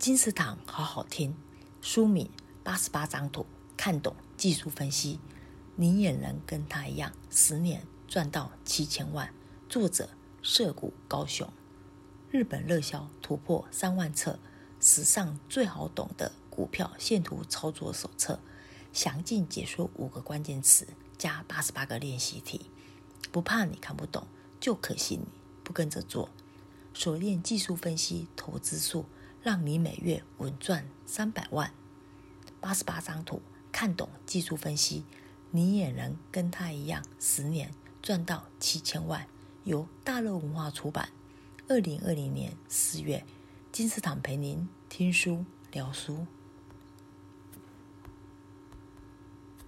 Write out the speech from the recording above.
金石堂好好听，书名《八十八张图看懂技术分析》，你也能跟他一样，十年赚到七千万。作者：涉谷高雄。日本热销突破三万册，史上最好懂的股票线图操作手册，详尽解说五个关键词加八十八个练习题，不怕你看不懂，就可惜你不跟着做。锁链技术分析投资术，让你每月稳赚三百万。八十八张图，看懂技术分析，你也能跟他一样，十年赚到七千万。由大乐文化出版。二零二零年四月，金石堂陪您听书聊书。